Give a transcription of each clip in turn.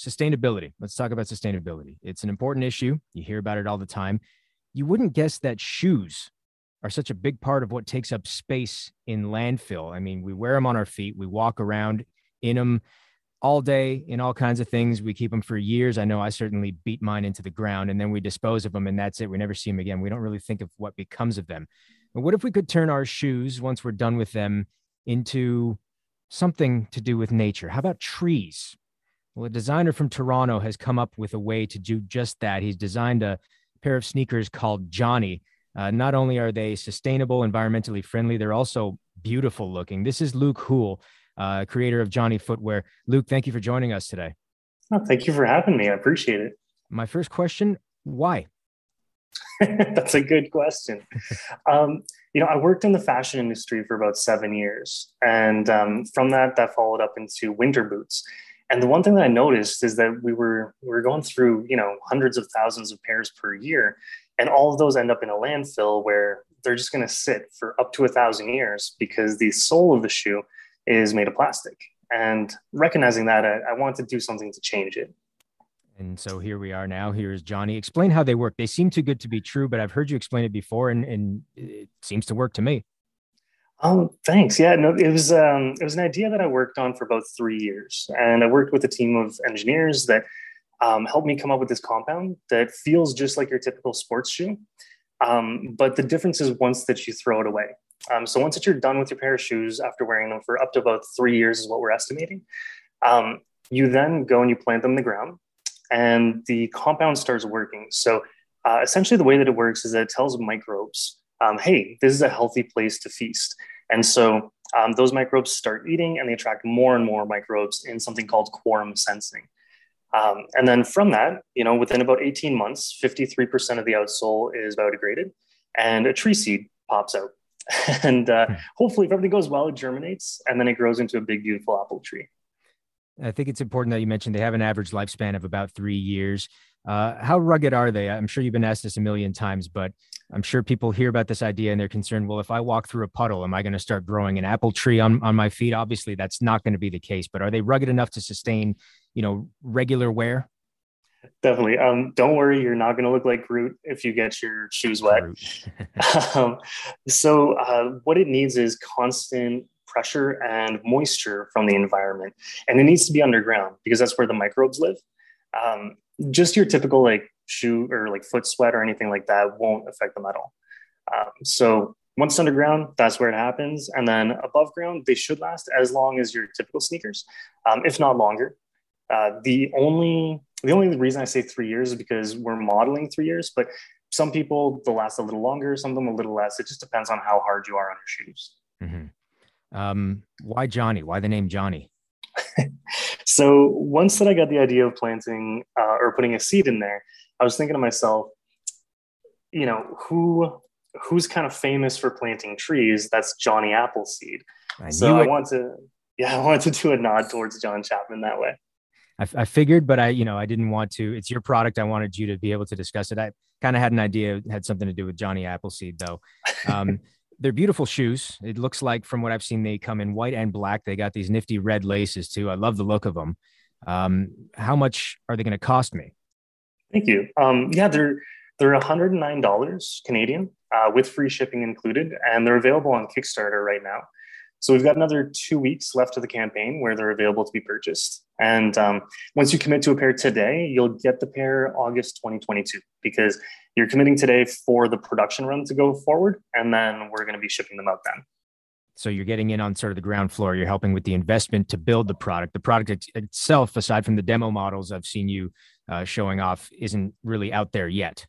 sustainability. Let's talk about sustainability. It's an important issue. You hear about it all the time. You wouldn't guess that shoes are such a big part of what takes up space in landfill. I mean, we wear them on our feet, we walk around in them all day in all kinds of things. We keep them for years. I know I certainly beat mine into the ground and then we dispose of them and that's it. We never see them again. We don't really think of what becomes of them. But what if we could turn our shoes once we're done with them into something to do with nature? How about trees? Well, a designer from Toronto has come up with a way to do just that. He's designed a pair of sneakers called Johnny. Uh, not only are they sustainable, environmentally friendly, they're also beautiful looking. This is Luke Houle, uh, creator of Johnny Footwear. Luke, thank you for joining us today. Oh, thank you for having me. I appreciate it. My first question why? That's a good question. Um, you know, I worked in the fashion industry for about seven years. And um, from that, that followed up into winter boots. And the one thing that I noticed is that we were we were going through you know hundreds of thousands of pairs per year, and all of those end up in a landfill where they're just going to sit for up to a thousand years because the sole of the shoe is made of plastic. And recognizing that, I, I wanted to do something to change it. And so here we are now. Here's Johnny. Explain how they work. They seem too good to be true, but I've heard you explain it before, and, and it seems to work to me. Oh, thanks. Yeah, no, it was um, it was an idea that I worked on for about three years, and I worked with a team of engineers that um, helped me come up with this compound that feels just like your typical sports shoe. Um, but the difference is once that you throw it away. Um, so once that you're done with your pair of shoes after wearing them for up to about three years is what we're estimating. Um, you then go and you plant them in the ground, and the compound starts working. So uh, essentially, the way that it works is that it tells microbes um, hey, this is a healthy place to feast. And so um, those microbes start eating and they attract more and more microbes in something called quorum sensing. Um, and then from that, you know, within about 18 months, 53% of the outsole is biodegraded and a tree seed pops out. and uh, hmm. hopefully, if everything goes well, it germinates and then it grows into a big, beautiful apple tree. I think it's important that you mentioned they have an average lifespan of about three years. Uh, how rugged are they? I'm sure you've been asked this a million times, but I'm sure people hear about this idea and they're concerned. Well, if I walk through a puddle, am I going to start growing an apple tree on, on my feet? Obviously, that's not going to be the case. But are they rugged enough to sustain, you know, regular wear? Definitely. Um, don't worry, you're not going to look like Groot if you get your shoes wet. um, so, uh, what it needs is constant pressure and moisture from the environment, and it needs to be underground because that's where the microbes live. Um, just your typical like shoe or like foot sweat or anything like that won't affect the metal. Um, so once underground, that's where it happens. And then above ground, they should last as long as your typical sneakers, um, if not longer. Uh, the only the only reason I say three years is because we're modeling three years, but some people they'll last a little longer, some of them a little less. It just depends on how hard you are on your shoes. Mm-hmm. Um, why Johnny? Why the name Johnny? so once that I got the idea of planting uh, or putting a seed in there, I was thinking to myself, you know, who who's kind of famous for planting trees? That's Johnny Appleseed. I so I want to, yeah, I wanted to do a nod towards John Chapman that way. I, I, figured, but I, you know, I didn't want to. It's your product. I wanted you to be able to discuss it. I kind of had an idea had something to do with Johnny Appleseed, though. Um, they're beautiful shoes. It looks like, from what I've seen, they come in white and black. They got these nifty red laces too. I love the look of them. Um, how much are they going to cost me? Thank you. Um, yeah, they're they're $109 Canadian uh, with free shipping included, and they're available on Kickstarter right now. So we've got another two weeks left of the campaign where they're available to be purchased. And um, once you commit to a pair today, you'll get the pair August 2022 because you're committing today for the production run to go forward, and then we're going to be shipping them out then. So you're getting in on sort of the ground floor. You're helping with the investment to build the product. The product itself, aside from the demo models I've seen you uh, showing off, isn't really out there yet.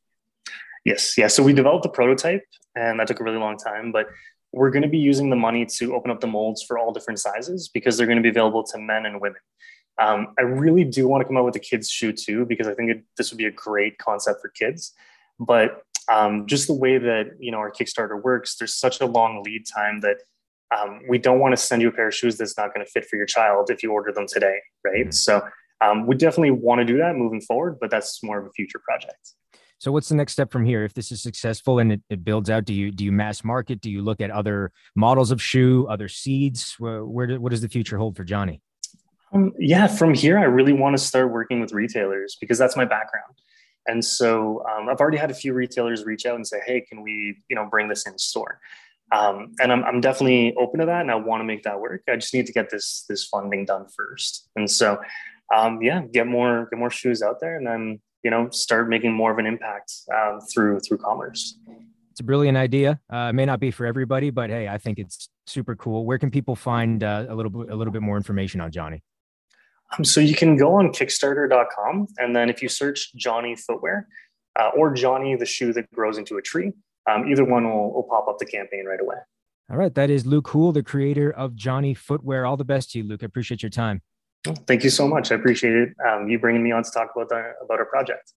Yes, yeah. So we developed the prototype, and that took a really long time. But we're going to be using the money to open up the molds for all different sizes because they're going to be available to men and women. Um, I really do want to come out with a kids shoe too because I think it, this would be a great concept for kids. But um, just the way that you know our Kickstarter works, there's such a long lead time that um, we don't want to send you a pair of shoes that's not going to fit for your child if you order them today, right? Mm-hmm. So um, we definitely want to do that moving forward, but that's more of a future project. So what's the next step from here? If this is successful and it, it builds out, do you do you mass market? Do you look at other models of shoe, other seeds? Where, where do, what does the future hold for Johnny? Um, yeah, from here, I really want to start working with retailers because that's my background. And so um, I've already had a few retailers reach out and say, "Hey, can we, you know, bring this in store?" Um, and I'm, I'm definitely open to that, and I want to make that work. I just need to get this this funding done first. And so, um, yeah, get more get more shoes out there, and then you know start making more of an impact um, through through commerce. It's a brilliant idea. Uh, it may not be for everybody, but hey, I think it's super cool. Where can people find uh, a little bit a little bit more information on Johnny? Um, so you can go on Kickstarter.com, and then if you search Johnny Footwear uh, or Johnny the shoe that grows into a tree, um, either one will, will pop up the campaign right away. All right, that is Luke Houle, the creator of Johnny Footwear. All the best to you, Luke. I appreciate your time. Thank you so much. I appreciate it. Um, you bringing me on to talk about our, about our project.